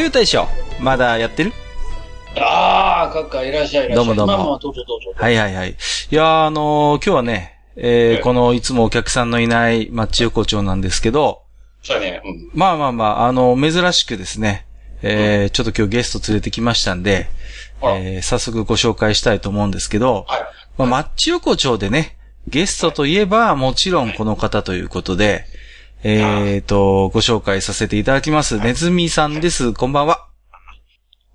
ゆう大将まだやってる？ああ、かっか、いらっしゃい、いらっしゃい。どうもどうもまあまあ、どうぞどうぞ。はいはいはい。いやー、あのー今日はね、えーええこのいつもお客さんのいないマッチ横丁なんですけど、そうやね。うん。まあまあまあ、あの、珍しくですね、えーちょっと今日ゲスト連れてきましたんで、えー早速ご紹介したいと思うんですけど、はい。まあ、マッチ横丁でね、ゲストといえばもちろんこの方ということで、えーと、ご紹介させていただきます。ネズミさんです。こんばんは。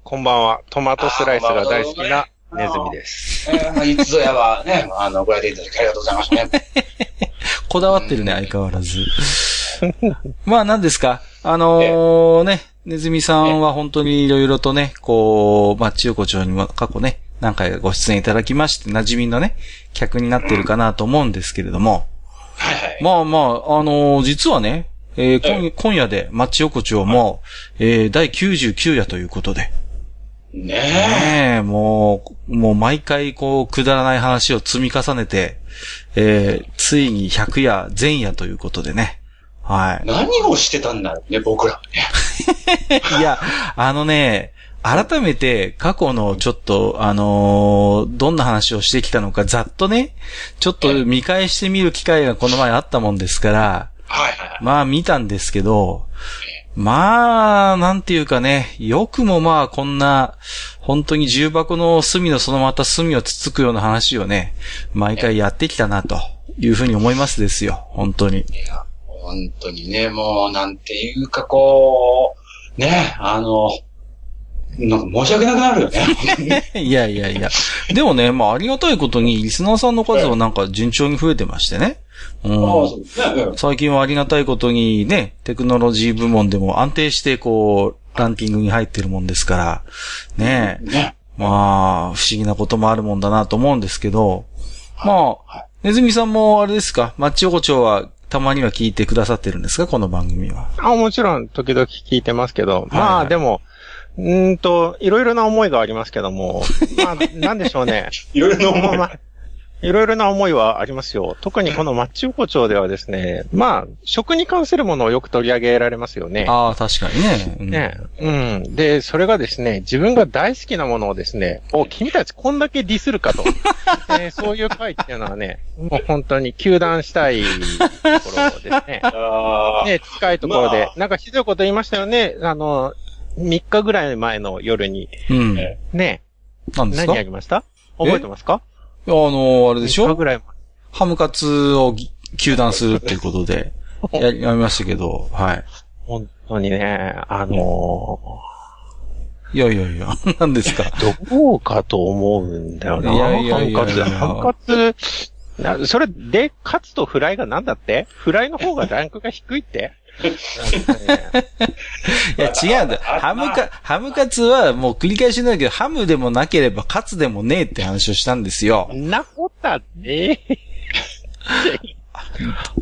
こんばんは。トマトスライスが大好きなネズミです。えー、いつぞやはね、あの、ご来店いただきありがとうございましたね。こだわってるね、相変わらず。まあ、何ですか？あのーね、ネズミさんは本当にいろいろとね、こう、まあ、千代子町にも過去ね、何回かご出演いただきまして、馴染みのね、客になってるかなと思うんですけれども、はまあまあ、あのー実はね、えー今夜今夜で、マッチ横丁も、えー第99夜ということで、ねねえ、もう、もう毎回こう、くだらない話を積み重ねて、えーついに100夜、前夜ということでね。はえ。何をしてたんだろうね、僕ら。いや、あのね、改めて過去のちょっと、あのーどんな話をしてきたのかざっとね、ちょっと見返してみる機会がこの前あったもんですから、はいはいはい。まあ見たんですけど、まあ、なんていうかね、よくもまあこんな、本当に重箱の隅のそのまた隅をつつくような話をね、毎回やってきたなというふうに思いますですよ、本当に。いや、本当にね、もう、なんていうか、こう、ね、あの、なんか申し訳なくなるよね。いやいやいや。でもね、まあありがたいことに、リスナーさんの数はなんか順調に増えてましてね。うああ、ん。最近はありがたいことにね、テクノロジー部門でも安定してこう、ランキングに入ってるもんですから、ね。え、ね。まあ、不思議なこともあるもんだなと思うんですけど、まあは、ネズミさんもあれですか、マッチ横丁はたまには聞いてくださってるんですか？この番組は。あ、もちろん、時々聞いてますけど、まあ、はいはい。でも、うーんと、いろいろな思いがありますけども、まあ、なんでしょうね。いろいろな思い。まあまあ、いろいろな思いはありますよ。特にこのマッチ横丁ではですね、まあ、食に関するものをよく取り上げられますよね。ああ、確かにね。うんねうん。で、それがですね、自分が大好きなものをですね、お、君たちこんだけディスるかと。え ーそういう回っていうのはね、もう本当に休断したいところですね。ね、近いところで、まあなんかひどいこと言いましたよね。あの、3日ぐらい前の夜に。うん。えね、何ですか？い何やりました？覚えてますか？や、あの、あれでし3日ょぐらいハムカツをぎ休断するっていうことで、や、やりましたけど、はい。本当にね、あのいやいやいや、何ですか？ーどうかと思うんだよな。いやいやいやいやハムカツ。ハムカツなそれで、カツとフライがなんだって？フライの方がランクが低いって？いや、違うんだよ。ハムカ、ハムカツはもう繰り返しなんだけど、ハムでもなければカツでもねえって話をしたんですよ。んなことはね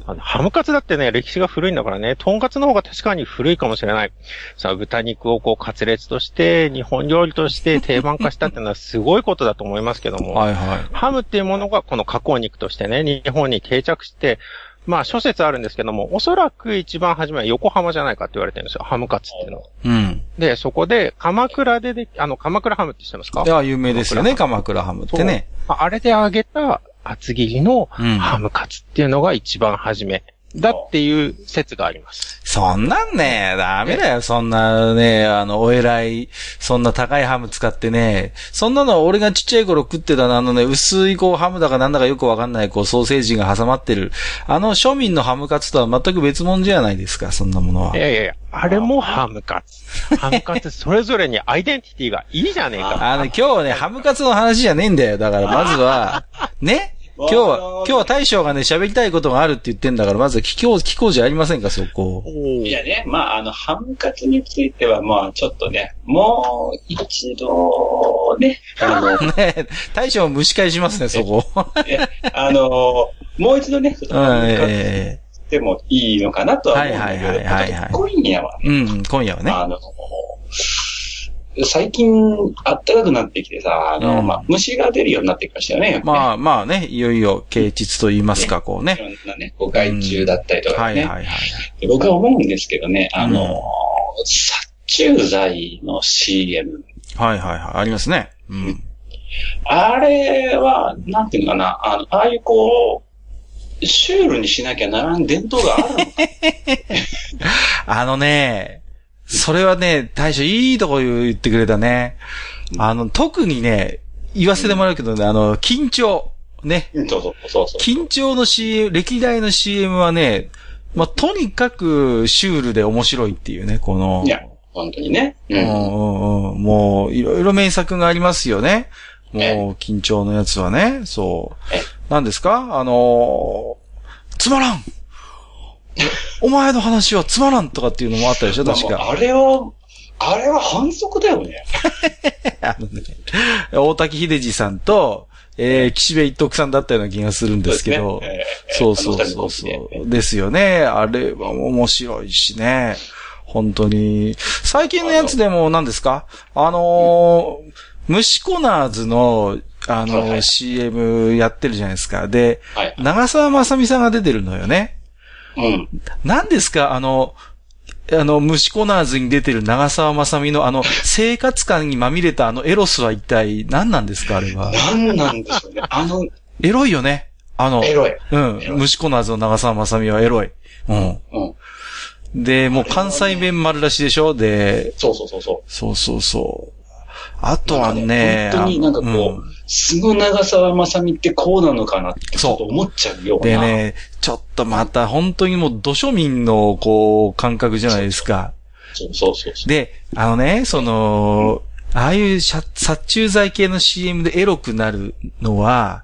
あのハムカツだってね、歴史が古いんだからね、トンカツの方が確かに古いかもしれない。さあ、豚肉をこう、カツレツとして、日本料理として定番化したってのはすごいことだと思いますけども。はいはい。ハムっていうものがこの加工肉としてね、日本に定着して、まあ諸説あるんですけども、おそらく一番初めは横浜じゃないかって言われてるんですよ。ハムカツっていうのは。うん。で、そこで、鎌倉でで、あの、鎌倉ハムって知ってますか？いや、有名ですよね、鎌倉ハムってね。ああれで揚げた厚切りのうんハムカツっていうのが一番初めだっていう説があります。そんなんね、ダメだよ、そんなね、あの、お偉い、そんな高いハム使ってね、そんなの俺がちっちゃい頃食ってたのあのね、薄いこうハムだかなんだかよくわかんないこうソーセージが挟まってる、あの庶民のハムカツとは全く別物じゃないですか、そんなものは。いやいやいや、あれもハムカツ。ハムカツそれぞれにアイデンティティがいいじゃねえか。あの、今日はね、ハムカツの話じゃねえんだよ。だから、まずは、ね、今日は、今日は大将がね、喋りたいことがあるって言ってんだから、まず聞こう、聞こうじゃありませんか、そこ。いやね、まあ、あの、ハムカツについては、まあ、ちょっとね、もう一度、ね、あの、ね大将も蒸し返しますね、そこ。えあの、もう一度ね、ちょっとでもいいのかなとは思うんだけど、はいはいはいはいはい今夜はえうん、今夜はね。あの、最近、暖かくなってきてさ、あの、うんまあ、虫が出るようになってきましたよね。ねまあまあね、いよいよ、啓蟄と言いますか、こういね。ろんなね、こう害虫だったりとかね。はいはいはい。で僕は思うんですけどね、あの、うん殺虫剤の CM。はいはいはい。ありますね。うん。あれは、なんていうのかな、あの、ああいうこう、シュールにしなきゃならん伝統があるのか。あのね、それはね、大将いいとこ言ってくれたね。あの、特にね、言わせてもらうけどね、あの、緊張。ね。そうそうそうそう。緊張の CM、歴代の CM はね、まあ、とにかくシュールで面白いっていうね、この。いや、本当にね。う。うんんうんうん。もう、いろいろ名作がありますよね。もうえ、緊張のやつはね。そうえ。何ですか？あのーつまらんお前の話はつまらんとかっていうのもあったでしょ？まあ確か。あれは、あれは反則だよね。あのね、大滝秀治さんと、えー、岸辺一徳さんだったような気がするんですけど、そうそうそうそう。ですよね。あれは面白いしね。本当に。最近のやつでも何ですか？あのー、虫コナーズの、あのー、CM やってるじゃないですか。で、はい。長澤まさみさんが出てるのよね。うん。何ですか？あの、あの、虫コナーズに出てる長澤まさみのあの、生活感にまみれたあのエロスは一体何なんですか？あれは。なんなんでしょうね。あの、エロいよね。あの、エロい。うん虫コナーズの長澤まさみはエロい。うん。うん。で、もう関西弁丸出しでしょ？で、そうそうそうそう。そうそうそう。あとはね、本当になんかこう、うん素の長澤まさみってこうなのかなってちょっと思っちゃうような。でね、ちょっとまた本当にもう土庶民のこう感覚じゃないですか。そうそうそう。で、あのね、その、ああいう殺殺虫剤系の CM でエロくなるのは、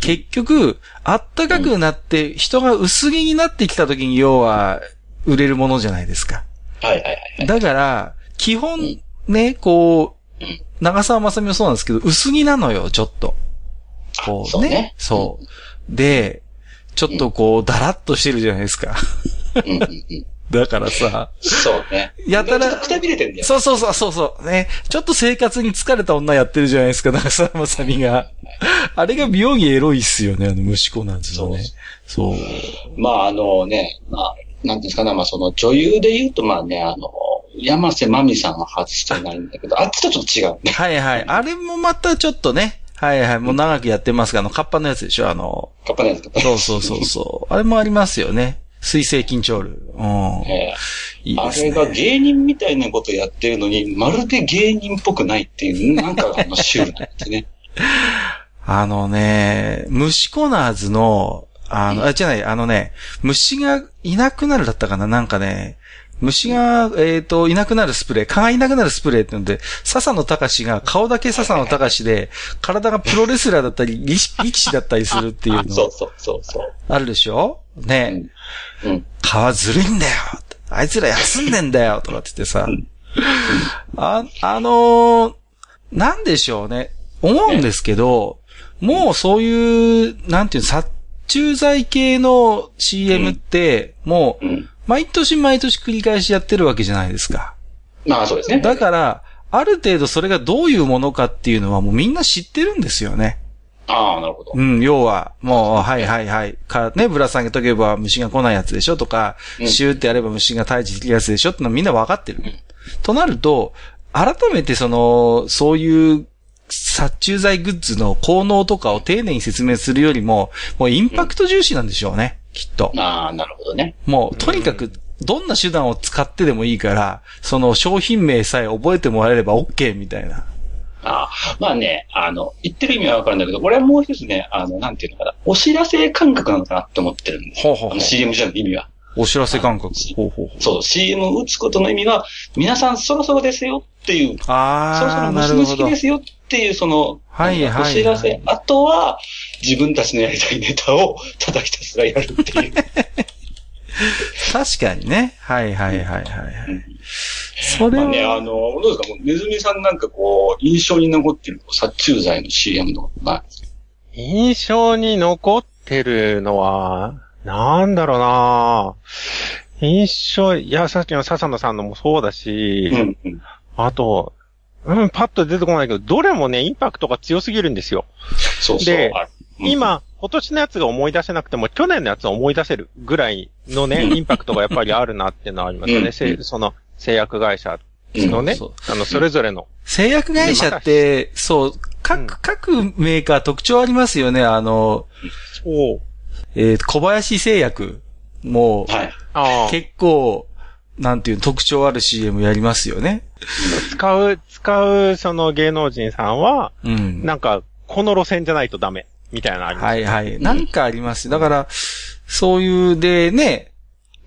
結局、あったかくなって、人が薄着になってきた時に要は、売れるものじゃないですか。はいはいはいはい。だから、基本、ね、こううん、長澤まさみもそうなんですけど、薄着なのよ、ちょっと。こうね。そうねそう。で、ちょっとこう、だらっとしてるじゃないですか。だからさ、そうね。やたらくたびれてんだよ。そうそうそう、そうそう。ね。ちょっと生活に疲れた女やってるじゃないですか、長澤まさみが。あれが妙にエロいっすよね、あの虫子なんですよね。そう。まああのね、まあ、なんですかね、まあその女優で言うとまあね、あの、山瀬まみさんは外してないんだけど、あっちとちょっと違うね。はいはい。あれもまたちょっとね。はいはい。もう長くやってますが、あの、カッパのやつでしょ？あの、カッパのやつそうそうそうそう。あれもありますよね。水性緊張ル。うん。ええあいいですね。れが芸人みたいなことやってるのに、まるで芸人っぽくないっていう、なんかあのシュールなんですね。あのね、虫コナーズの、あの、あ、じゃない、あのね、虫がいなくなるだったかななんかね、虫が、えっ、と、いなくなるスプレー、蚊がいなくなるスプレーってので、笹野隆が顔だけ笹野隆で、体がプロレスラーだったり、力士力士だったりするっていうのそうそうそうそう。あるでしょ？ね、うん。蚊はずるいんだよあいつら休んでんだよとかって言ってさ、あ、あのーなんでしょうね。思うんですけど、もうそういう、なんていうの、殺虫剤系の CM って、もう、うん。毎年毎年繰り返しやってるわけじゃないですか。まあそうですね。だから、ある程度それがどういうものかっていうのはもうみんな知ってるんですよね。ああ、なるほど。うん、要は、もう、はいはいはい。か、ね、ぶら下げとけば虫が来ないやつでしょとか、うんシューってやれば虫が退治できるやつでしょってのはみんなわかってる。となると、改めてその、そういう殺虫剤グッズの効能とかを丁寧に説明するよりも、もうインパクト重視なんでしょうね、きっと。ああ、なるほどね。もう、とにかく、どんな手段を使ってでもいいから、その商品名さえ覚えてもらえれば OK みたいな。ああ、まあね、あの、言ってる意味はわかるんだけど、俺はもう一つね、あの、なんていうのかな、お知らせ感覚なのかなって思ってるんですよ。ほうほうほう CM じゃの意味は。お知らせ感覚。ほうほうほう。そう、CM を打つことの意味が、皆さんそろそろですよっていう、そろそああ、なろ虫の時期で。すよっていう、その、はいはいはいお知らせ。あとは、自分たちのやりたいネタを、ただひたすらやるっていう。確かにね。はいはいはいはいはい。それは、まあね、あの、どうですか、もうネズミさんなんかこう、印象に残ってる殺虫剤の CM とか、まあ、印象に残ってるのは、なんだろうな印象、いや、さっきの笹野さんのもそうだし、うん、うん。あと、うん、パッと出てこないけど、どれもね、インパクトが強すぎるんですよ。そうそう。であうん今、今年のやつが思い出せなくても、去年のやつを思い出せるぐらいのね、インパクトがやっぱりあるなっていうのはありますよね。うんせその、製薬会社のね、あの、それぞれの。製薬会社って、そう、各、各メーカー特徴ありますよね。あの、そう。えー小林製薬も、はい。結構、なんていう特徴ある CM やりますよね。使う、使う、その芸能人さんは、うん。なんか、この路線じゃないとダメ、みたいなのあります。はいはい。なんかありますよ。だから、そういうでね、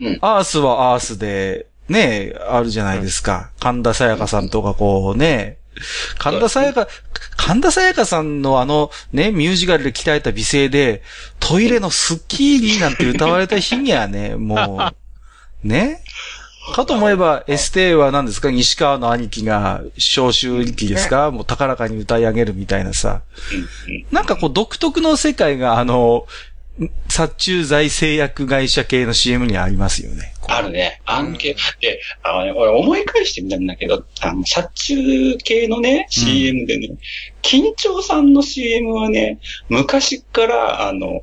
うんアースはアースで、ね、あるじゃないですか。神田沙也加さんとかこうね、神田沙也加、神田沙也加さんのあのね、ミュージカルで鍛えた美声で、トイレのスッキリなんて歌われた日にはね、もう、ね。かと思えば、エステーは何ですか？西川の兄貴が、召集力ですか？もう高らかに歌い上げるみたいなさ。なんかこう独特の世界があの、殺虫剤製薬会社系の CM にはありますよね。あるね。案件。で、あのね、俺思い返してみたんだけど、あの、殺虫系のね、CM でね、緊張さんの CM はね、昔から、あの、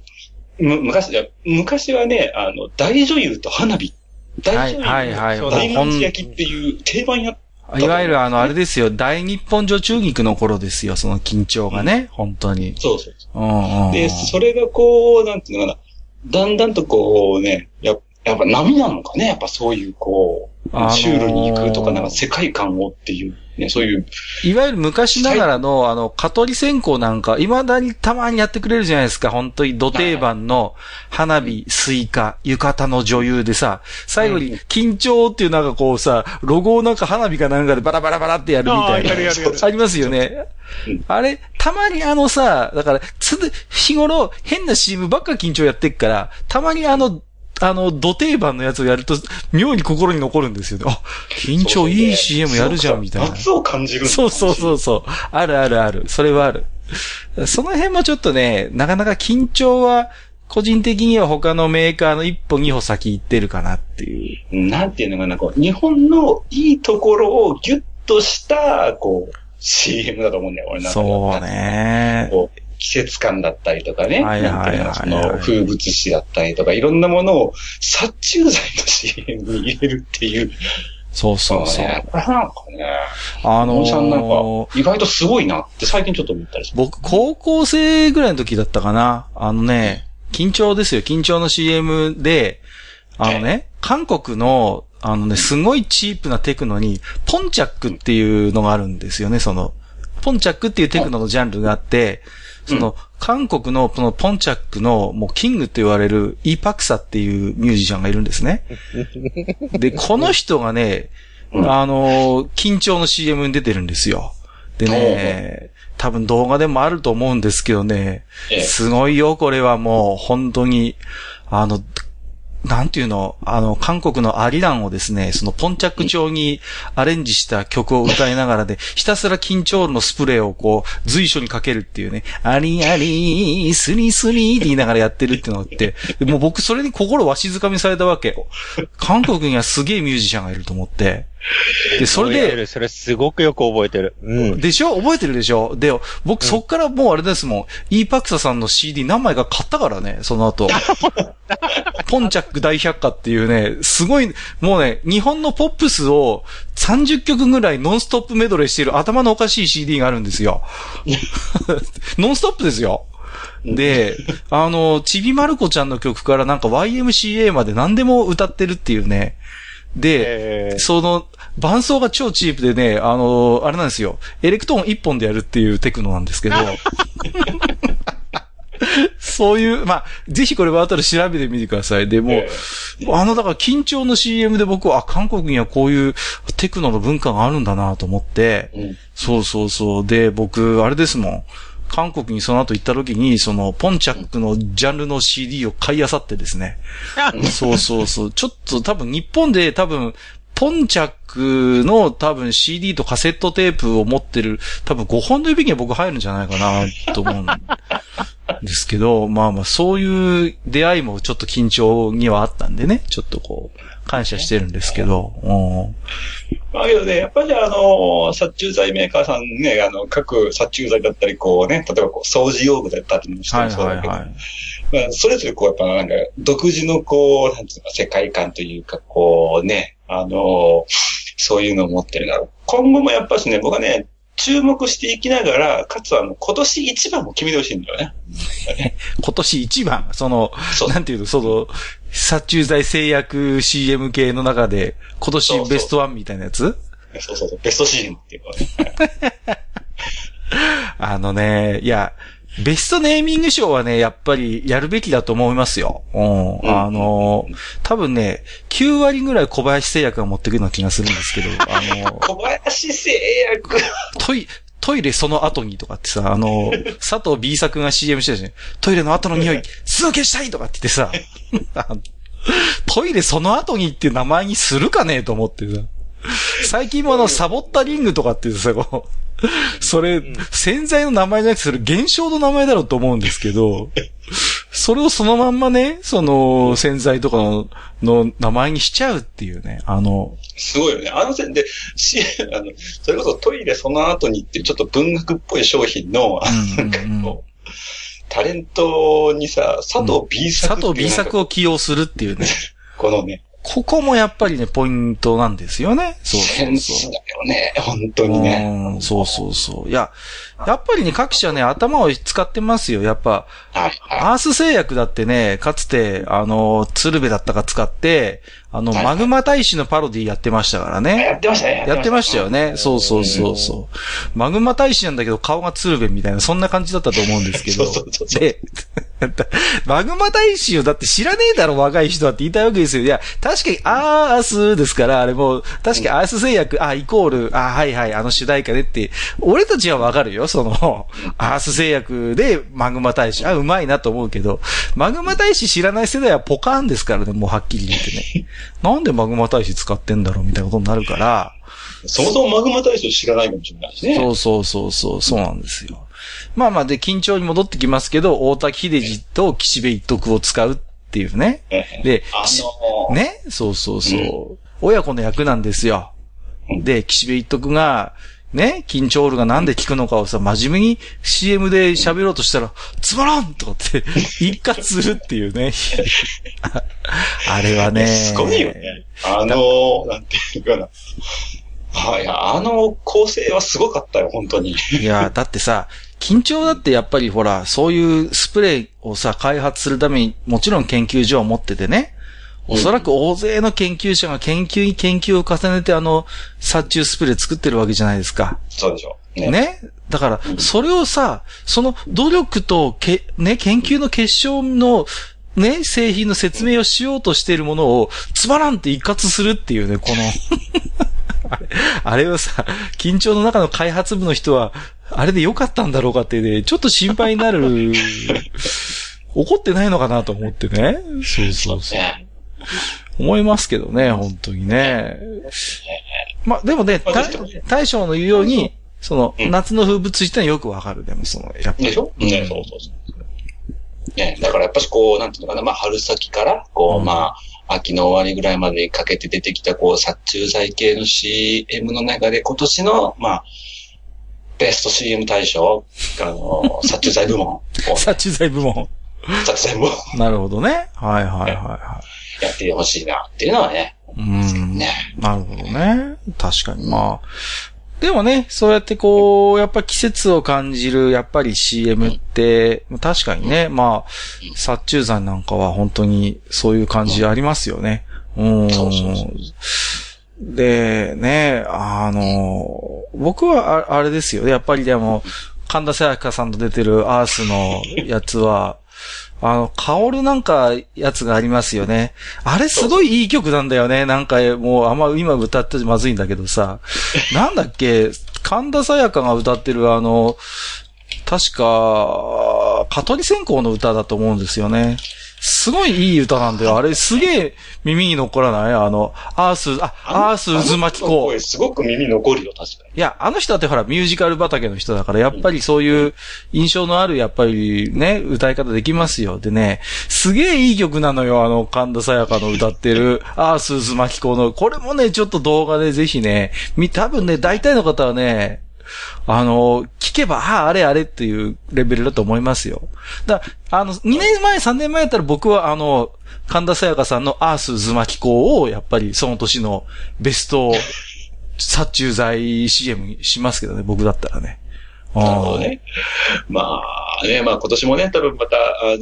む、昔、昔はね、あの、大女優と花火。大女優はいはいはい大焼きっていう定番やっいわゆるあの、あれですよ、大日本女中菊の頃ですよ、その緊張がね、本当に。そうそうそうんうんうんう。で、それがこう、なんていうのかな、だんだんとこうね、ややっぱ波なのかね、やっぱそういうこう、あのーシュールに行くとか、なんか世界観をっていう、ね、そういう、いわゆる昔ながらの、あの、蚊取り線香なんか、未だにたまにやってくれるじゃないですか。本当に、ど定番の、花火、スイカ、浴衣の女優でさ、最後に、金鳥っていうなんかこうさ、ロゴをなんか花火かなんかでバラバラバラってやるみたいな。あるやるやるありますよねうん。あれ、たまにあのさ、だから、つど、日頃、変な CM ばっか金鳥やってっから、たまにあの、あの、ど定番のやつをやると、妙に心に残るんですよね。あ、緊張いい CM やるじゃん、みたいな。夏を感じる。そうそうそうそう。あるあるある。それはある。その辺もちょっとね、なかなか緊張は、個人的には他のメーカーの一歩二歩先行ってるかなっていう。なんていうのかな、こう、日本のいいところをギュッとした、こう、CM だと思うんだよ、俺なんかそう。ね。季節感だったりとかね。はいはいはいはいなんていうのその風物詩だったりとか、いろんなものを殺虫剤の CM に入れるっていう。そうそうそう。ね。これなんかね、あの小野さんなんーか、意外とすごいなって最近ちょっと思ったりする。僕、高校生ぐらいの時だったかな。あのね、緊張ですよ。緊張の CM で、あのね、韓国の、あのね、すごいチープなテクノに、ポンチャックっていうのがあるんですよね、その。ポンチャックっていうテクノのジャンルがあって、その、韓国のこのポンチャックのもうキングって言われるイーパクサっていうミュージシャンがいるんですね。で、この人がね、うんあのー緊張の CM に出てるんですよ。でね、多分動画でもあると思うんですけどね、ええすごいよ、これはもう、本当に、あの、なんていうの、あの、韓国のアリランをですね、そのポンチャック調にアレンジした曲を歌いながらで、ひたすら緊張のスプレーをこう、随所にかけるっていうね、アリアリー、スリスリって言いながらやってるっていうのって、もう僕それに心わしづかみされたわけ。韓国にはすげえミュージシャンがいると思って。で、それで、覚えてるそれすごくよく覚えてる。うん。でしょ？覚えてるでしょ？で、僕そっからもうあれですもん、イーパクサさんの CD 何枚か買ったからね、その後。ポンチャック大百科っていうね、すごい、もうね、日本のポップスを30曲ぐらいノンストップメドレーしてる頭のおかしい CD があるんですよ。ノンストップですよ。で、あの、ちびまる子ちゃんの曲からなんか YMCA まで何でも歌ってるっていうね。で、えーその、伴奏が超チープでね、あの、あれなんですよ。エレクトーン1本でやるっていうテクノなんですけど、そういう、まあ、ぜひこれは後で調べてみてください。でも、えあの、だから緊張の CM で僕は、あ、韓国にはこういうテクノの文化があるんだなと思って、うんそうそうそう。で、僕、あれですもん。韓国にその後行った時に、その、ポンチャックのジャンルの CD を買い漁ってですね。そうそうそう。ちょっと多分日本で多分、ポンチャックの多分 CD とカセットテープを持ってる多分5本の指には僕入るんじゃないかなと思うんですけど、まあまあそういう出会いもちょっと緊張にはあったんでね、ちょっとこう、感謝してるんですけど、うんまあけどね、やっぱりあの、殺虫剤メーカーさんね、あの、各殺虫剤だったり、こうね、例えばこう、掃除用具だったりもしてそうだけど、はいはい。まあ、それぞれこう、やっぱなんか、独自のこう、なんていうか、世界観というか、こうね、あの、そういうのを持ってるな。今後もやっぱしね、僕はね、注目していきながら、かつあの、今年一番も決めてほしいんだよね。今年一番、その、なんていうの、その、殺虫剤製薬 CM 系の中で、今年ベストワンみたいなやつ？そうそうそう、ベストシーンっていうかね。あのね、いや、ベストネーミング賞はね、やっぱりやるべきだと思いますよ。うん。んあの、多分ね、9割ぐらい小林製薬が持ってくるような気がするんですけど、あの、小林製薬。トイ、トイレその後にとかってさ、あの、佐藤 B 作が CM してたじゃん。トイレの後の匂い、すぐ消したいとかって言ってさ、トイレその後にっていう名前にするかねと思ってさ。最近もあの、サボったリングとかって言ってさ、こう、それ、洗剤の名前じゃなくて、それ現象の名前だろうと思うんですけど、それをそのまんまね、その、洗剤とかのの名前にしちゃうっていうね、あの、すごいよね。あの線で、し、あの、それこそトイレその後にってちょっと文学っぽい商品の、なんかこう、タレントにさ、佐藤 B 作佐藤 B 作を。を起用するっていうね。このね、ここもやっぱりね、ポイントなんですよね。そうセそうそう。ンスだよね。本当にね。うんそうそうそう。いや、やっぱりね、各社ね、頭を使ってますよ。やっぱ、アース製薬だってね、かつて、あの、鶴瓶だったか使って、あの、はいマグマ大使のパロディやってましたからい。ね。やってましたね。やってましたよね。そうそうそうそう。マグマ大使なんだけど顔が鶴瓶みたいな、そんな感じだったと思うんですけど。そうそうそうで、マグマ大使をだって知らねえだろ、若い人はって言いたいわけですよ。いや、確かにアースですから、あれもう、確かにアース製薬、あ、イコール、あ、はいはい、あの主題歌でって、俺たちはわかるよ、その、アース製薬でマグマ大使、あ、うまいなと思うけど、マグマ大使知らない世代はポカーンですからね、もうはっきり言ってね。なんでマグマ大使使ってんだろうみたいなことになるから、そもそもマグマ大使知らないかもしれないしね。そうそうそうそう、そうなんですよ。まあまあで、緊張に戻ってきますけど、大滝秀治と岸辺一徳を使うっていうね。ええで、あしのー、ね？そうそうそう。親子の役なんですよ。で、岸辺一徳が、ね、緊張ールがなんで聞くのかをさ、真面目に CM で喋ろうとしたら、つまらんとかって 一括するっていうね。あ あれはね。すごいよね。あの、なんていうかな。はい、あの構成はすごかったよ、本当に。いや、だってさ、緊張だってやっぱりほら、そういうスプレーをさ、開発するために、もちろん研究所を持っててね、おそらく大勢の研究者が研究に研究を重ねてあの、殺虫スプレー作ってるわけじゃないですか。そうでしょ。ね。ね。だから、それをさ、その努力とけ、ね、研究の結晶の、ね、製品の説明をしようとしているものを、つまらんって一括するっていうね、この、あれ、あれをさ、緊張の中の開発部の人は、あれで良かったんだろうかってね、ちょっと心配になる、怒ってないのかなと思ってね。そうそうそう。ね。思いますけどね、本当にね。まあ、でもね、大将の言うように、その、うん夏の風物詩ってのはよくわかる。でも、その、やっぱり。でしょ？うんね、そうそうそう。ね、だからやっぱしこう、なんていうのかな、まあ春先から、こう、うんまあ、秋の終わりぐらいまでかけて出てきた、こう、殺虫剤系の CM の中で、今年の、まあ、ベスト CM 大賞、あの、殺虫剤部門、殺虫剤部門。殺虫剤部門なるほどね。はいはいはいはやってほしいな、っていうのはね、うん。ね。なるほどね。確かに。まあ。でもね、そうやってこう、やっぱ季節を感じる、やっぱり CM って、確かにね、まあ、殺虫剤なんかは本当にそういう感じありますよね。うん。そうそうそうで、ね、あの、僕はああれですよ。やっぱりでも、神田沙也加さんと出てるアースのやつは、あの、薫なんかやつがありますよね。あれすごいいい曲なんだよね。なんかもうあんま今歌ってまずいんだけどさ。なんだっけ、神田沙也加が歌ってるあの、確か、カトリ線香の歌だと思うんですよね。すごいいい歌なんだよ。あれすげえ耳に残らない？あの、アース、あ、アース渦巻き子。声すごく耳残るよ、確かに。いや、あの人だってほら、ミュージカル畑の人だから、やっぱりそういう印象のある、やっぱりね、歌い方できますよ。でね、すげえいい曲なのよ、あの、神田沙也加の歌ってる、アース渦巻き子の。これもね、ちょっと動画でぜひね、み、多分ね、大体の方はね、あの、聞けば、ああ、あれあれっていうレベルだと思いますよ。だあの、2年前、3年前だったら僕は、あの、神田沙也加さんのアース渦巻き子を、やっぱりその年のベスト殺虫剤 CM にしますけどね、僕だったらね。なるほどね。まあね、まあ今年もね、多分また、あのー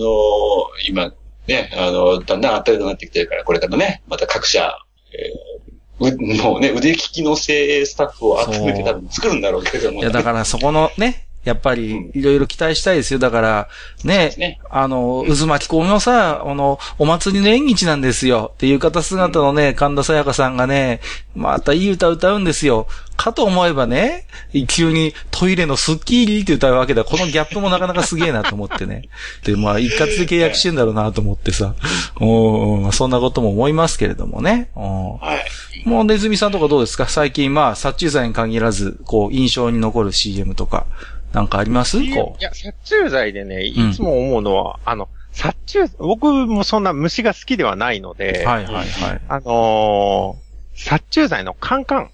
今、ね、あの、だんだん暖かくなってきてるから、これからね、また各社、えーもうね、腕利きの精鋭スタッフを集めて多分作るんだろうけども、ね。いや、だからそこのね、やっぱり、いろいろ期待したいですよ。だから、ね、ねあの、渦巻き込みのさ、あの、お祭りの縁日なんですよ。っていう浴衣姿のね、神田沙也加さんがね、またいい歌歌うんですよ。かと思えばね、急にトイレのスッキリって歌うわけだ。このギャップもなかなかすげえなと思ってね。で、まあ、一括で契約してんだろうなと思ってさ。うんまあそんなことも思いますけれどもね。うんはい。もう、ネズミさんとかどうですか？最近、まあ、殺虫剤に限らず、こう、印象に残る CM とか、なんかあります？いこや、殺虫剤でね、いつも思うのは、あの、殺虫、僕もそんな虫が好きではないのう。で、はいはいはい。あのー殺虫剤のカンカン。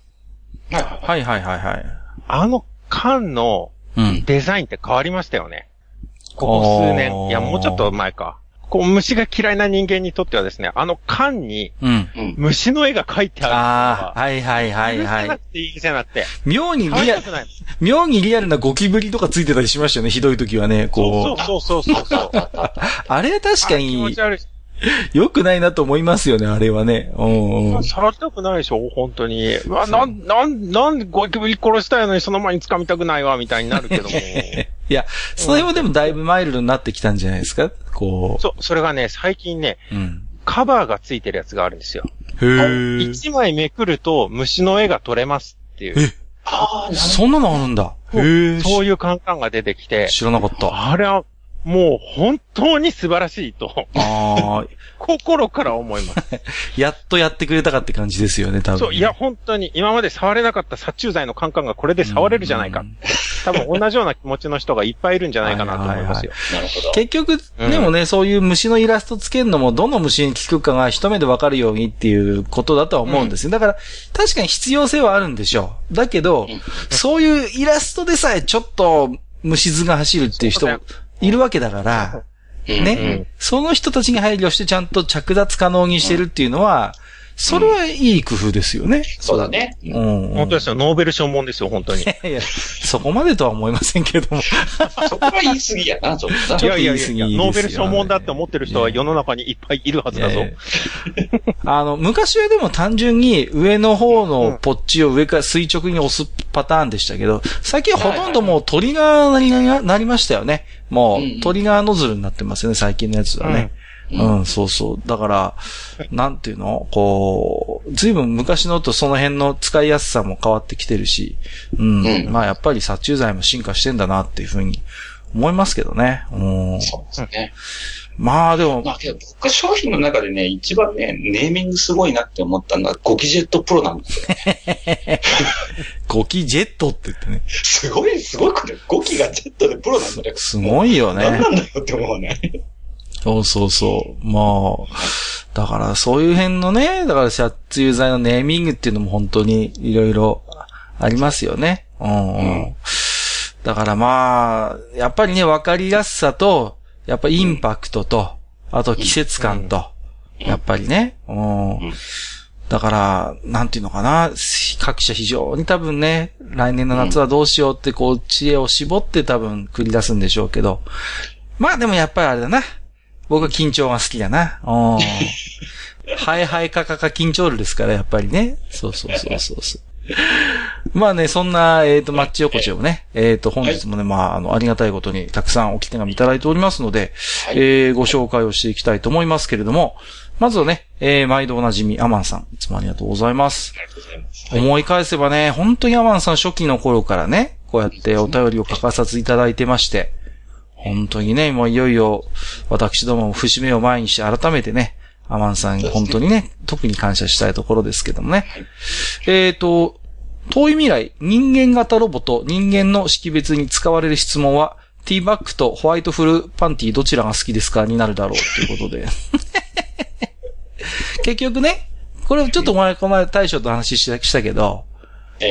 はい。はいはいはいはい。あの缶のうん。デザインって変わりましたよね。ここ数年。いや、もうちょっと前か。こう、虫が嫌いな人間にとってはですね、あの缶に。虫の絵が描いてあるああ、あ、はいはいはいは。ないくていいじゃなくて。妙にリア触りた、くない。妙にリアルなゴキブリとかついてたりしましたよね、ひどい時はね、こう。そうそうそうそうそう。あれは確かにち悪い。良くないなと思いますよね、あれはね。うんうん。触りたくないでしょ本当に。うわ、なん、なん、なんでゴキブリ殺したいのにその前に掴みたくないわ、みたいになるけども。いや、その辺もでもだいぶマイルドになってきたんじゃないですか？こそう、それがね、最近ね、う。うん。カバーがついてるやつがあるんですよ。へえ。一枚めくると虫の絵が撮れますっていう。え？ああ、そんなのあるんだ。へえ。そういうカンカンが出てきて、知らなかった。あれはもう本当に素晴らしいと、ああ、心から思います。やっとやってくれたかって感じですよね、多分。そう、いや、本当に今まで触れなかった殺虫剤のカンカンがこれで触れるじゃないか。多分同じような気持ちの人がいっぱいいるんじゃないかなと思いますよ。なるほど。結局、うんでもね、そういう虫のイラストつけるのも、どの虫に効くかが一目でわかるようにっていうことだとは思うんですよ。だから、確かに必要性はあるんでしょう。だけど、うん。そういうイラストでさえちょっと虫図が走るっていう人そうだよいるわけだから、うん。ね、うん。その人たちに配慮してちゃんと着脱可能にしてるっていうのは、それはいい工夫ですよね。そうだね。うん、うん。本当ですよ。ノーベル賞もんですよ、本当に。いいや、そこまでとは思いませんけども。そこは言い過ぎやな、ちょっといやいや言い過ぎですよノーベル賞もんだって思ってる人は世の中にいっぱいいるはずだぞ。ええあの、昔はでも単純に上の方のポッチを上から垂直に押すパターンでしたけど、最近はほとんどもうトリガーになりなりましたよね。もうんうトリガーノズルになってますよね、最近のやつはね。うん、そうそう。だから、なんていうの？こう、ずいぶん昔のとその辺の使いやすさも変わってきてるし、うん。うんまあやっぱり殺虫剤も進化してんだなっていうふうに思いますけどね。うん。そうですね。まあでも、まあけど僕が商品の中でね、一番ね、ネーミングすごいなって思ったのは、ゴキジェットプロなんですよ。ゴキジェットって言ってね。すごい、すごくね、ゴキがジェットでプロなんだよ。すごいよね。何なんだよって思うね。そうそうそう。まあ、だからそういう辺のね、だから殺虫剤のネーミングっていうのも本当にいろいろありますよね。うん、うんうんだからまあ、やっぱりね、わかりやすさと、やっぱインパクトと、あと季節感と、うんやっぱりね。うんんだから、なんていうのかな、各社非常に多分ね、来年の夏はどうしようってこう、知恵を絞って多分繰り出すんでしょうけど。まあでもやっぱりあれだな。僕は緊張が好きだな。うん。ハイハイカカカ緊張ルですから、やっぱりね。そうそうそうそうそう。まあね、そんな、えっ、と、マッチ横丁をね、えっ、と、本日もね、まあ、あの、ありがたいことに、たくさん置き手紙いただいておりますので、はいえーご紹介をしていきたいと思いますけれども、まずはね、えー毎度おなじみ、アマンさん、いつもありがとうございます。ありがとうございます。はい思い返せばね、本当にアマンさん初期の頃からね、こうやってお便りを書かさせていただいてまして、本当にね、もういよいよ、私どもも節目を前にして改めてね、アマンさんそうですね本当にね、特に感謝したいところですけどもね。えっ、と、遠い未来、人間型ロボと人間の識別に使われる質問は、ティーバッグとホワイトフルパンティどちらが好きですかになるだろうということで。結局ね、これちょっと前、この前大将と話したしたけど、ええ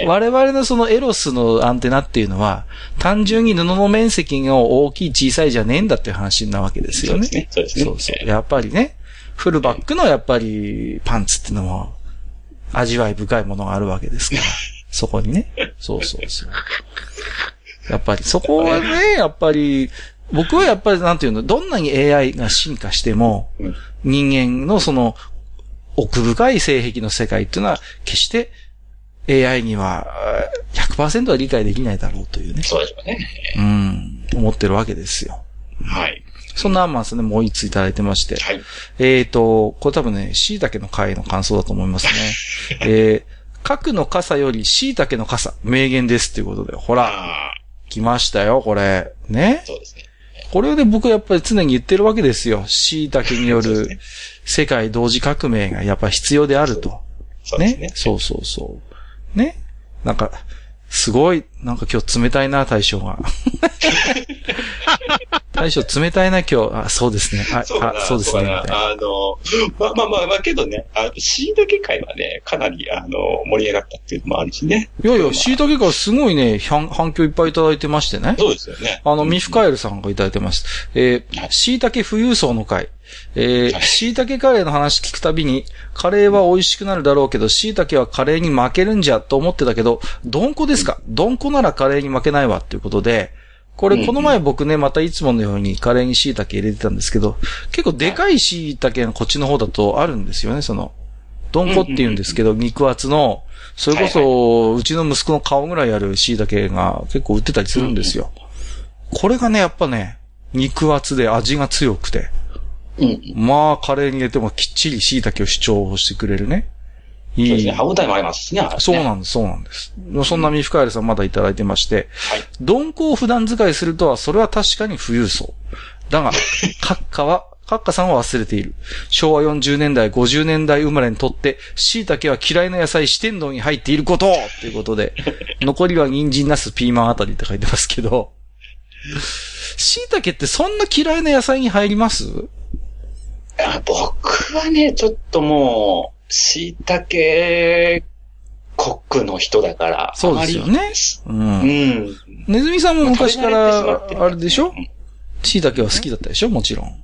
我々のそのエロスのアンテナっていうのは、単純に布の面積が大きい小さいじゃねえんだっていう話なわけですよね。そうですね。そうですね。そうそう。ええやっぱりね、フルバックのやっぱりパンツっていうのも、味わい深いものがあるわけですから。そこにね。そうそうそう。やっぱりそこはね、やっぱり、僕はやっぱりなんていうの、どんなに AI が進化しても、うん人間のその奥深い性癖の世界っていうのは、決して AI にはあー100%は理解できないだろうというね。そうでしょうね。うん、思ってるわけですよ。はい。そんなアンマンさんね、もう一ついただいてまして。はい。えーと、これ多分ね、椎茸の回の感想だと思いますね。えー、角の傘より椎茸の傘、名言ですっていうことで、ほら、来ましたよ、これ。ね？そうですね。これで僕やっぱり常に言ってるわけですよ。椎茸による 世界同時革命がやっぱ必要であると。そうですね？そうそうそう。ね。なんか、すごい、なんか今日冷たいな、対象が。大将冷たいな、今日。あ、そうですね。あ、そうそうですね。あの、まあまあまあ、まあけどね、あの、椎茸会はね、かなり、あの、盛り上がったっていうのもあるしね。いやいや、椎茸からすごいね、反反響いっぱいいただいてましてね。そうですよね。あの、ミフカエルさんがいただいてます。えー、椎茸富裕層の会。えー、はい椎茸カレーの話聞くたびに、カレーは美味しくなるだろうけど、椎茸はカレーに負けるんじゃと思ってたけど、どんこですか？どんこならカレーに負けないわっていうことで、これ、この前僕ね、またいつものようにカレーに椎茸入れてたんですけど、結構でかい椎茸がこっちの方だとあるんですよね、その、どんこって言うんですけど、肉厚の、それこそ、うちの息子の顔ぐらいある椎茸が結構売ってたりするんですよ。これがね、やっぱね、肉厚で味が強くて、うん。まあ、カレーに入れてもきっちり椎茸を主張してくれるね。いい。そうですね。歯応えもありますしね。そうなんです、そうなんです。そんなミフカエルさんまだいただいてまして、はい。鈍行を普段使いするとは、それは確かに富裕層。だが、閣下は、閣下さんは忘れている。昭和40年代、50年代生まれにとって、椎茸は嫌いな野菜四天王に入っていることということで、残りは人参、ナス、ピーマンあたりって書いてますけど、椎茸ってそんな嫌いな野菜に入ります？あ僕はね、ちょっともう、椎茸コックの人だから。そうですよねあまりですう。うんん。ネズミさんも昔から、あれでしょ？椎茸は好きだったでしょ？もちろん。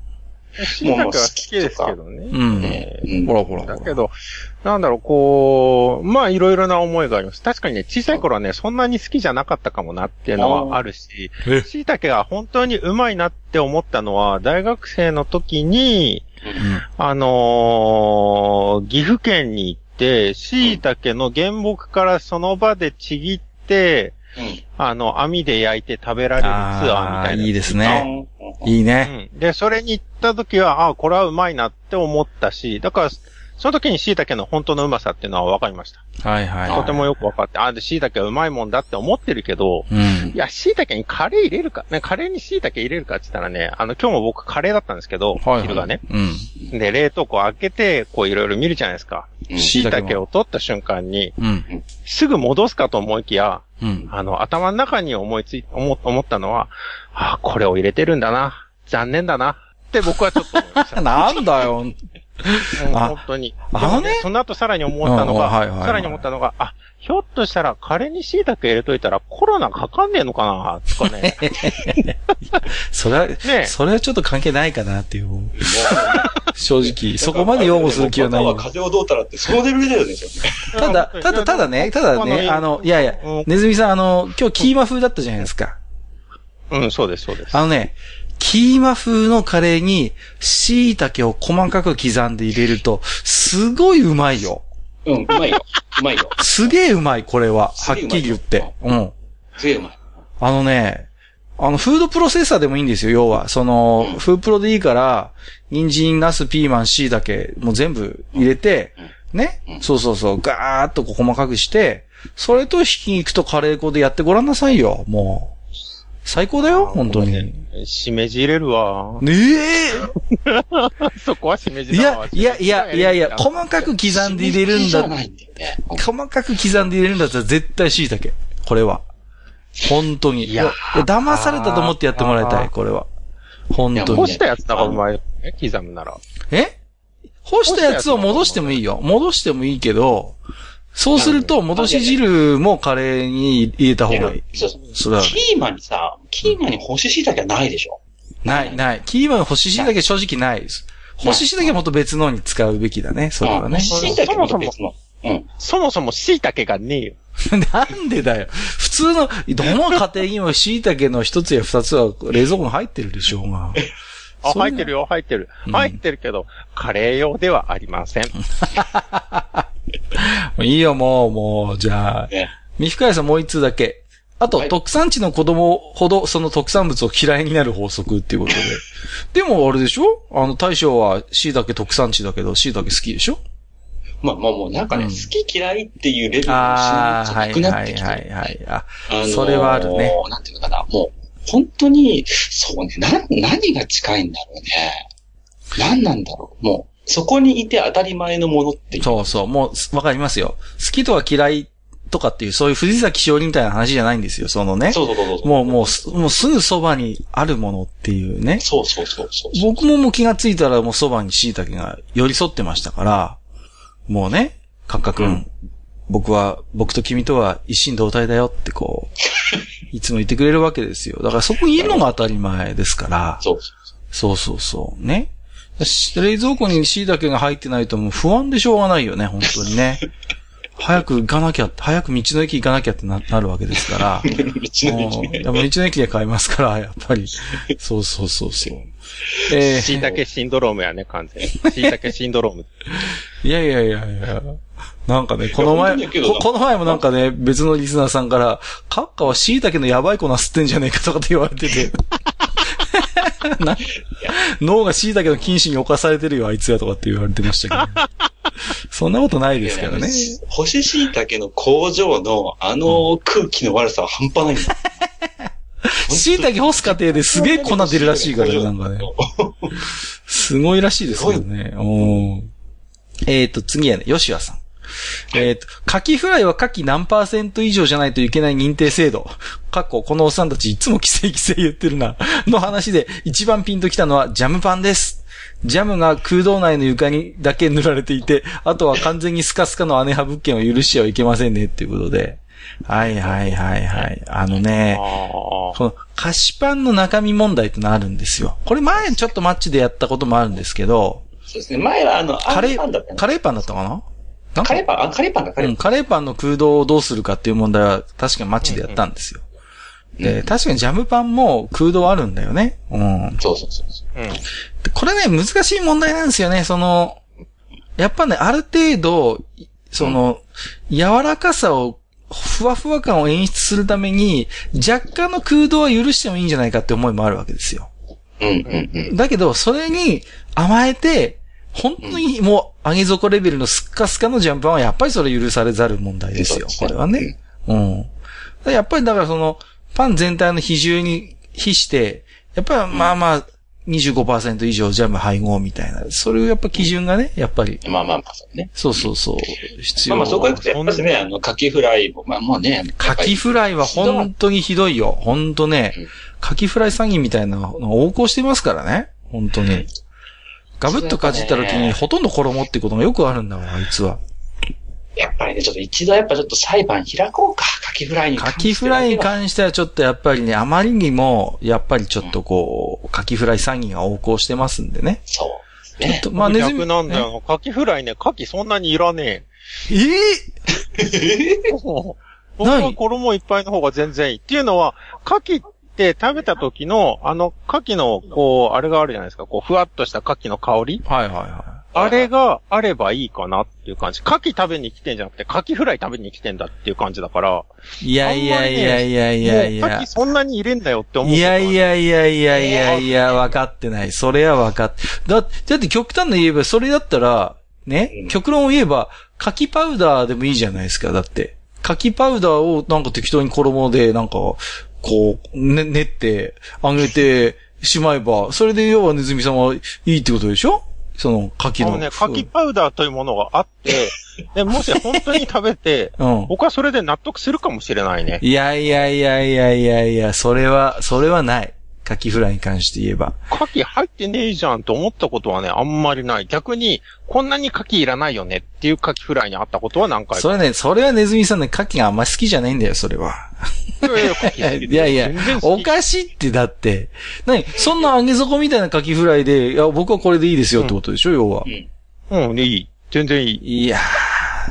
椎茸は好きですけどね。うん。ほらほら。だけど、なんだろう、こう、まあいろいろな思いがあります。確かにね、小さい頃はね、そんなに好きじゃなかったかもなっていうのはあるし、え椎茸が本当にうまいなって思ったのは、大学生の時に、あのー岐阜県に行って、椎茸の原木からその場でちぎって、うん。あの、網で焼いて食べられるツアーみたいな。いいですうんね。うんいいね。うん。で、それに行った時は、ああ、これはうまいなって思ったし、だから、その時に椎茸の本当のうまさっていうのは分かりました。はいはい。とてもよく分かって、ああ、で、椎茸はうまいもんだって思ってるけど、うんい。や、椎茸にカレー入れるか、ね、カレーに椎茸入れるかって言ったらね、あの、今日も僕カレーだったんですけど、はいはい。昼がね。うん。で、冷凍庫開けて、こういろいろ見るじゃないですか。うん椎茸を取った瞬間に、うん。すぐ戻すかと思いきや、うん。あの、頭の中に思いつい、思、思ったのは、ああ、これを入れてるんだな。残念だな。って僕はちょっと思いました。なんだよ。うんあ本当に。あのねその後さらに思ったのが、うんはいはいはいさらに思ったのが、あ、ひょっとしたらカレーに椎茸入れといたらコロナかかんねえのかなとかね。それは、ねそれはちょっと関係ないかなっていう。正直、そこまで擁護する気はない風をどうたらって、そのレベルだよね、ただ、ただ、ただね、ただね、あの、いやいやうん、ネズミさん、あの、今日キーマ風だったじゃないですか。うん、そうです、そうです。あのね、キーマ風のカレーに、椎茸を細かく刻んで入れると、すごいうまいよ。うん、うまいよ。うまいよ。すげえうまい、これは。はっきり言って。うん。すげえうまい。あのね、あの、フードプロセッサーでもいいんですよ、要は。その、フープロでいいから、人参、ナス、ピーマン、シイだけ、もう全部入れて、ね、うんそうそうそう、ガーッとこう細かくして、それとひき肉とカレー粉でやってごらんなさいよ、もう。最高だよ、本当に。ねしめじ入れるわ。え そこはしめじいだわや、いや、いや、いやいや、細かく刻んで入れるんだじゃ、ないんだよね。細かく刻んで入れるんだったら絶対椎茸。これは。本当に。いやいや、騙されたと思ってやってもらいたい、これは。本当に干し。たやつだからうまいよね、刻むなら。え？干したやつを戻してもいいよ。戻してもいいけど、そうすると、戻し汁もカレーに入れた方がいい。そうそうそれは、キーマにさ、キーマに干し椎茸はないでしょ？ない、ない。キーマン干し椎茸正直ないです。干し椎茸はもっと別のに使うべきだね、それはね干。し椎茸も別の。うん。そもそも椎茸がねえよ。なんでだよ。普通の、どの家庭にも椎茸の一つや二つは冷蔵庫に入ってるでしょうが。あ、入ってるよ、入ってる。うん入ってるけど、カレー用ではありません。いいよ、もう、もう、じゃあ、ね。三深谷さんもう一通だけ。あと、はい特産地の子供ほどその特産物を嫌いになる法則っていうことで。でもあれでしょ？あの、大将は椎茸特産地だけど、椎茸好きでしょ？まあまあもうなんかね、うん好き嫌いっていうレベルのしはいなくなはいはってきて。いはい。あ、あのーそれはあるね。なんていうのかな、もう、本当に、そうね、な、何が近いんだろうね。何なんだろう。もう、そこにいて当たり前のものっていう。そうそう、もう、わかりますよ。好きとか嫌いとかっていう、そういう藤崎しおりみたいな話じゃないんですよ、そのね。そうそうそうそう。もう、もうす、もうすぐそばにあるものっていうね。そうそうそうそう。僕ももう気がついたらもうそばに椎茸が寄り添ってましたから、もうね、カッカ君、うん僕は、僕と君とは一心同体だよってこう、いつも言ってくれるわけですよ。だからそこにいるのが当たり前ですから、そうそうそうそうそう、ね。し冷蔵庫に椎茸が入ってないともう不安でしょうがないよね、本当にね。早く行かなきゃ、早く道の駅行かなきゃってななるわけですから。道の駅道の駅で買いますから、やっぱり。そうそうそうそう。えー椎茸シンドロームやね、完全に。椎茸シンドローム。いやいやいやいや。なんかね、この前、ここの前もなんかね、別のリスナーさんから、カッカは椎茸のやばい粉吸ってんじゃねえかとかって言われてて。な脳が椎茸の禁止に侵されてるよ、あいつやとかって言われてましたけど、そんなことないですからね。干し椎茸の工場のあの空気の悪さは半端ないんだ。椎茸干す過程ですげえ粉出るらしいからね、なんかね。すごいらしいですけどね。うんえっ、と、次はね、吉谷さん。えっ、と、カキフライはカキ何パーセント以上じゃないといけない認定制度。かっこ、このおっさんたちいつも規制規制言ってるな。の話で一番ピンときたのはジャムパンです。ジャムが空洞内の床にだけ塗られていて、あとは完全にスカスカの姉派物件を許しちゃいけませんねっていうことで。はいはいはいはい。あのね、あこの菓子パンの中身問題ってのあるんですよ。これ前ちょっとマッチでやったこともあるんですけど、そうですね。前はあの、カレー、パンだったカレーパンだったかな？カレーパン、あ、カレーパンだ、カレーうん、カレーパンの空洞をどうするかっていう問題は確かにマッチでやったんですよ。で、確かにジャムパンも空洞あるんだよね。うん。パン。そうそうそうそう。ーうん。でこれね、難しい問題なんですよね。その、やっぱね、ある程度、その、柔らかさを、ふわふわ感を演出するために、若干の空洞は許してもいいんじゃないかって思いもあるわけですよ。うんうんうん。だけど、それに甘えて、本当にもう、上げ底レベルのスッカスカのジャンパンはやっぱりそれ許されざる問題ですよ。これはね。うん。やっぱりだからその、パン全体の比重に比して、やっぱりまあまあ、25%以上ジャム配合みたいな、それをやっぱ基準がね、やっぱり、まあまあまあ、そうね。そうそうそう、必要。まあまあ、そこ行くと、やっぱりね、あの、カキフライも、まあもうね、カキフライは本当にひどいよ。本当ねうん。カキフライ詐欺みたいなのが横行してますからね。本当に。ガブッとかじった時にほとんど衣ってことがよくあるんだわ、あいつは。やっぱりね、ちょっと一度やっぱちょっと裁判開こうか、カキフライに関カしてキフライに関してはちょっとやっぱりね、あまりにも、やっぱりちょっとこう、カキフライ詐欺が横行してますんでね。そう。ちょっね。と、まあネズミ。逆なんだよ。カキフライね、カキそんなにいらねええ？え。僕は衣いっぱいの方が全然いい。っていうのは、カキって食べた時の、あの、カキの、こう、あれがあるじゃないですか。こう、ふわっとしたカキの香りはいはいはあれがあればいいかなっていう感じ。牡蠣食べに来てんじゃなくて、牡蠣フライ食べに来てんだっていう感じだから。いやいやいやいやいやいやもう牡蠣。そんなに入れんだよって思う。いやい。やいやいやいやいや、分かってない。それは分かって。だ、だって極端な言えば、それだったら、ねうん、極論を言えば、柿パウダーでもいいじゃないですか、だって。柿パウダーをなんか適当に衣で、なんか、こう、ね、練って、揚げてしまえば、それで要はネズミさんはいいってことでしょ？その、柿の。あのね、牡蠣パウダーというものがあって、で、もし本当に食べて、うん。僕はそれで納得するかもしれないね。いやいやいやいやいやいや、それは、それはない。カキフライに関して言えば。牡蠣入ってねえじゃんと思ったことはね、あんまりない。逆に、こんなに牡蠣いらないよねっていう牡蠣フライにあったことは何回か。それね、それはネズミさんね、カキがあんま好きじゃないんだよ、それは。いやいや、おきかしいってだって。何？そんな揚げ底みたいなカキフライで、いや、僕はこれでいいですよってことでしょ、要は。うん、いい。全然いい。いや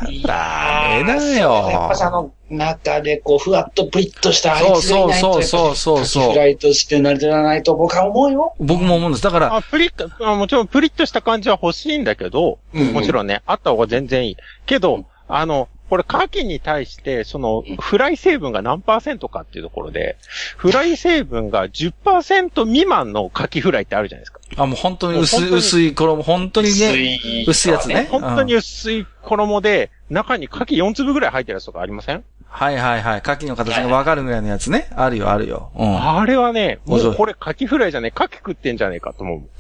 いダメだよやっぱさ、あの、中でこう、ふわっとプリッとしたあそういつがいないと、そうそうそうフライとして成り立たないと僕は思うよ。ー、僕も思うんです。だから、あ、プリッと、あもちろんプリッとした感じは欲しいんだけど、うんもちろんね、あった方が全然いい。けど、あの、これ、牡蠣に対して、そのうん、フライ成分が何パーセントかっていうところで、フライ成分が10%未満の牡蠣フライってあるじゃないですか。あ、もう本当に薄い、薄い衣、本当に薄ね、い。薄いやつね本当に薄い衣で、中に牡蠣4粒ぐらい入ってるやつとかありません？はいはいはい、カキの形がわかるぐらいのやつね。あるよ、あるよ。うん。あれはね、もうこれ牡蠣フライじゃねえ、牡蠣食ってんじゃねえかと思う。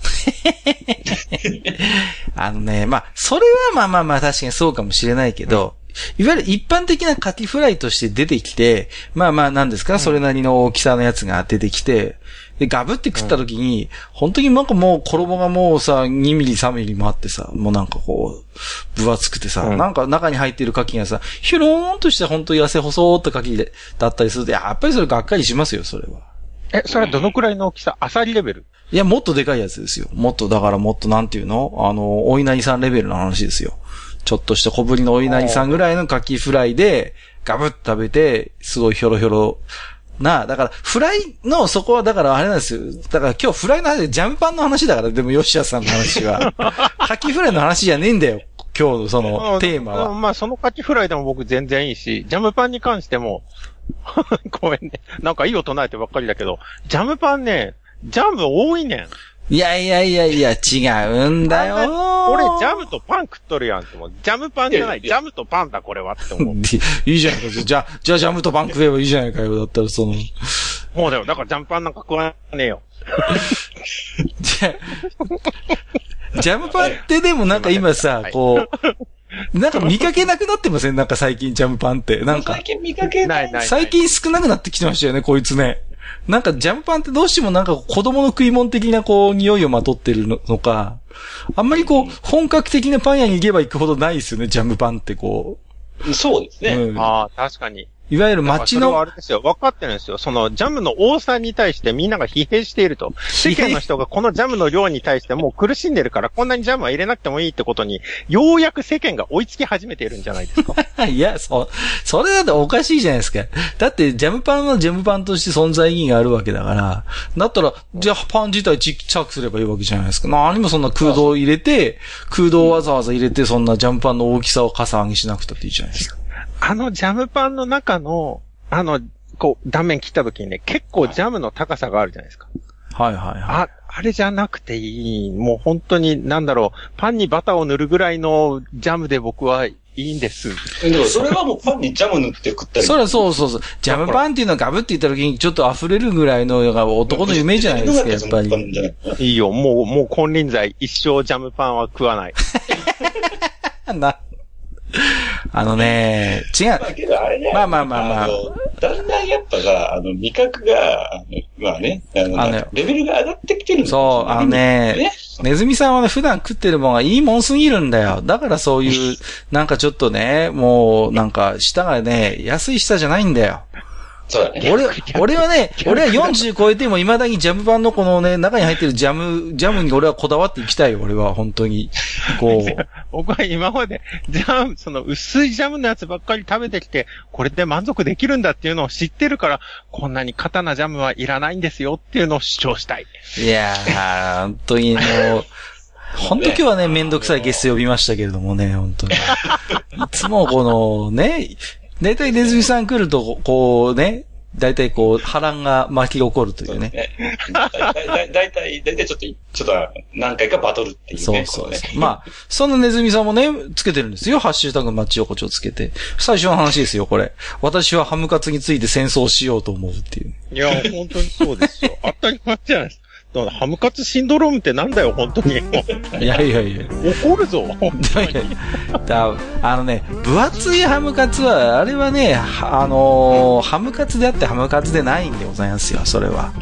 あのね、まあ、それはまあまあまあ確かにそうかもしれないけど、いわゆる一般的なカキフライとして出てきて、まあまあなんですか、それなりの大きさのやつが出てきて、で、ガブって食った時に、本当になんかもう衣がもうさ、2ミリ3ミリもあってさ、もうなんかこう、分厚くてさ、うんなんか中に入ってるカキがさ、ヒュローンとした本当に痩せ細ったカキで、だったりすると、やっぱりそれがっかりしますよ、それは。え、それはどのくらいの大きさ？アサリレベル？いや、もっとでかいやつですよ。もっと、だからもっとなんていうの？あの、お稲荷さんレベルの話ですよ。ちょっとした小ぶりのお稲荷さんぐらいのカキフライで、ガブッと食べて、すごいひょろひょろな、だから、フライの、そこは、だからあれなんですよ。だから今日フライの話でジャムパンの話だから、でも、ヨシアさんの話は。カキフライの話じゃねえんだよ。今日のその、テーマは。うんまあ、そのカキフライでも僕全然いいし、ジャムパンに関しても、ごめんね。なんかいい音唱えてばっかりだけど、ジャムパンね、ジャム多いねん。いやいやいやいや、違うんだよ俺、ジャムとパン食っとるやんって思う。ジャムパンじゃない、ジャムとパンだ、これはって思う。で いいじゃないか。じゃあ、じゃあジャムとパン食えばいいじゃないかよ。だったらその、もうだよ。だからジャムパンなんか食わねえよ。じゃジャムパンってでもなんか今さは、いこう、なんか見かけなくなってません？なんか最近ジャムパンって。なんか最、近見かけない。最近少なくなってきてましたよね、こいつね。なんかジャムパンってどうしてもなんか子供の食い物的なこう匂いをまとってるののか、あんまりこう本格的なパン屋に行けば行くほどないですよね、ジャムパンってこう。そうですね。うんああ、確かに。いわゆる街それはのあれですよ。分かってるんですよ。そのジャムの多さに対してみんなが疲弊していると。世間の人がこのジャムの量に対してもう苦しんでるから、こんなにジャムは入れなくてもいいってことに、ようやく世間が追いつき始めているんじゃないですか？いや、そ、それだっておかしいじゃないですか。だって、ジャムパンはジャムパンとして存在意義があるわけだから、だったら、じゃあパン自体ちっちゃくすればいいわけじゃないですか。何もそんな空洞入れて、空洞をわざわざ入れて、そんなジャムパンの大きさをかさ上げしなくたっていいじゃないですか。あのジャムパンの中の、あの、こう、断面切った時にね、結構ジャムの高さがあるじゃないですか。はいはいはい。あ、あれじゃなくていい。もう本当に、なんだろう、パンにバターを塗るぐらいのジャムで僕はいいんです。でもそれはもうパンにジャム塗って食ったり。そりゃそうそうそう。ジャムパンっていうのはガブって言った時にちょっと溢れるぐらいのが男の夢じゃないですか、やっぱり。い？いよ、もう、もう金輪際、一生ジャムパンは食わない。な。あのね、違う。まあけどあれね。まあまあまあまあのだんだんやっぱさ、あの、味覚が、まあね、あの、あのねレベルが上がってきてるそう、あのね、ね。ネズミさんはね、普段食ってるものがいいもんすぎるんだよ。だからそういう、なんかちょっとね、もう、なんか、舌がね、安い舌じゃないんだよ。そうだね。俺、俺はね、俺は40超えても未だにジャムパンのこのね、中に入ってるジャム、ジャムに俺はこだわっていきたいよ、俺は、本当に。こう。僕は今まで、ジャム、その薄いジャムのやつばっかり食べてきて、これで満足できるんだっていうのを知ってるから、こんなに硬なジャムはいらないんですよっていうのを主張したい。いやー、本当にもう、本当今日はね、めんどくさいゲスト呼びましたけれどもね、本当に。いつもこのね、だいたいネズミさん来ると、こうね、だいたいこう、波乱が巻き起こるというね。だいたい、だいたい、だいたいちょっと、ちょっと何回かバトルっていうね。そうそうそう。まあ、そんなネズミさんもね、つけてるんですよ。ハッシュタグマッチ横丁つけて。最初の話ですよ、これ。私はハムカツについて戦争しようと思うっていう。いや、本当にそうですよ。当たり前じゃないですか。だからハムカツシンドロームってなんだよ、本当に。いやいやいや。怒るぞ、本当に。だあのね、分厚いハムカツは、あれはね、あのー、ハムカツであってハムカツでないんでございますよ、それは。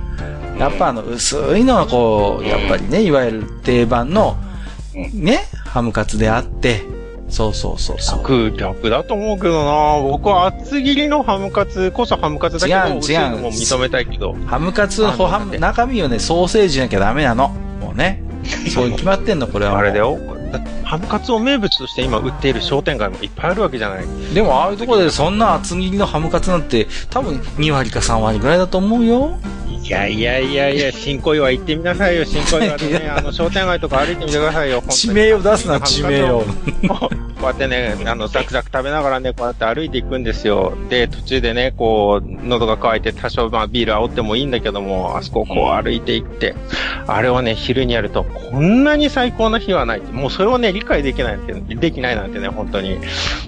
やっぱあの、薄いのはこう、やっぱりね、いわゆる定番の、ね、ハムカツであって、そうそうそうそう。逆、逆だと思うけどな僕は厚切りのハムカツこそハムカツだけど、違う、違う。も認めたいけど。ハムカツのハム、中身をね、ソーセージなきゃダメなの。もうね。そう決まってんの、これは。あれだよ。ハムカツを名物として今売っている商店街もいっぱいあるわけじゃない。でも、ああいうところでそんな厚切りのハムカツなんて、多分2割か3割ぐらいだと思うよ。いやいやいやいや、新小岩行ってみなさいよ、新小岩でね、あの、商店街とか歩いてみてくださいよ、地名を出すな、地名を。こうやってね、あの、ザクザク食べながらね、こうやって歩いていくんですよ。で、途中でね、こう、喉が渇いて多少まあビール煽ってもいいんだけども、あそこをこう歩いていって、あれをね、昼にやると、こんなに最高な日はない。もうそれをね、理解できないなんて、できないなんてね、本当に。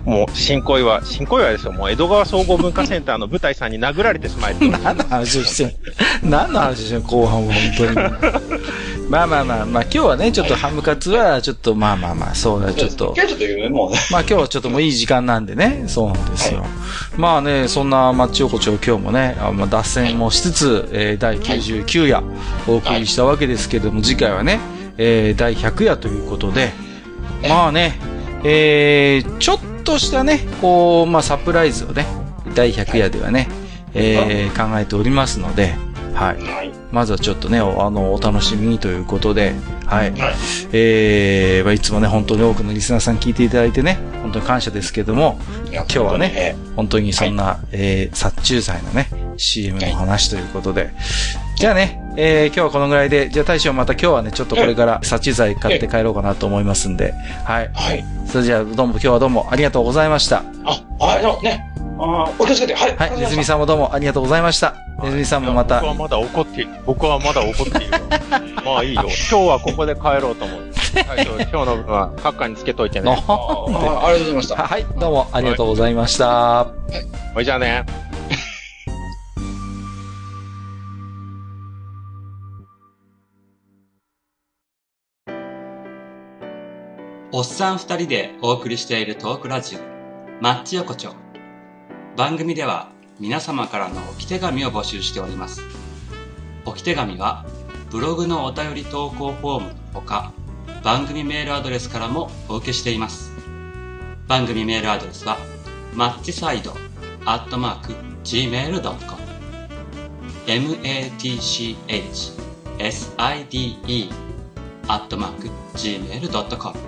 もう、新小岩、新小岩ですよ。もう江戸川総合文化センターの舞台さんに殴られてしまい。何の話をしてる何の話で後半は本当に。まあまあまあ、まあ今日はね、ちょっとハムカツは、ちょっとまあまあまあ、そうだ、ちょっと。今日ちょっと言うもうまあ今日はちょっともういい時間なんでね、そうなんですよ。はい、まあね、そんなマッチ横丁今日もね、あまあ、脱線もしつつ、えー、第99夜お送りしたわけですけども、次回はね、えー、第100夜ということで、まあね、えー、ちょっとしたね、こう、まあサプライズをね、第100夜ではね、えー、考えておりますので、はい。はい、まずはちょっとね、あの、お楽しみにということで、はい。はい、えー、まあ、いつもね、本当に多くのリスナーさん聞いていただいてね、本当に感謝ですけども、今日はね、本当にそんな、はい、えー、殺虫剤のね、CM の話ということで、じゃあね、えー、今日はこのぐらいで、じゃあ大将また今日はね、ちょっとこれから殺虫剤買って帰ろうかなと思いますんで、はい。はい。それじゃあどうも今日はどうもありがとうございました。あ、あ、でもね、あお気をつけて、はい。はい、ネズミさんもどうもありがとうございました。ネズミさんもまた。僕はまだ怒っている。僕はまだ怒っている。まあいいよ。今日はここで帰ろうと思う。はい、今日の分はカッカにつけといてね。あありがとうございました。はい、どうもありがとうございました。はい。ほいじゃあね。おっさん二人でお送りしているトークラジオ、マッチ横丁。番組では皆様からの置き手紙を募集しております。置き手紙はブログのお便り投稿フォームのほか、番組メールアドレスからもお受けしています。番組メールアドレスは、マッチサイドアットマーク gmail.com matchside アットマーク gmail.com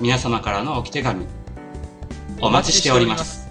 皆様からの置き手紙、お待ちしております。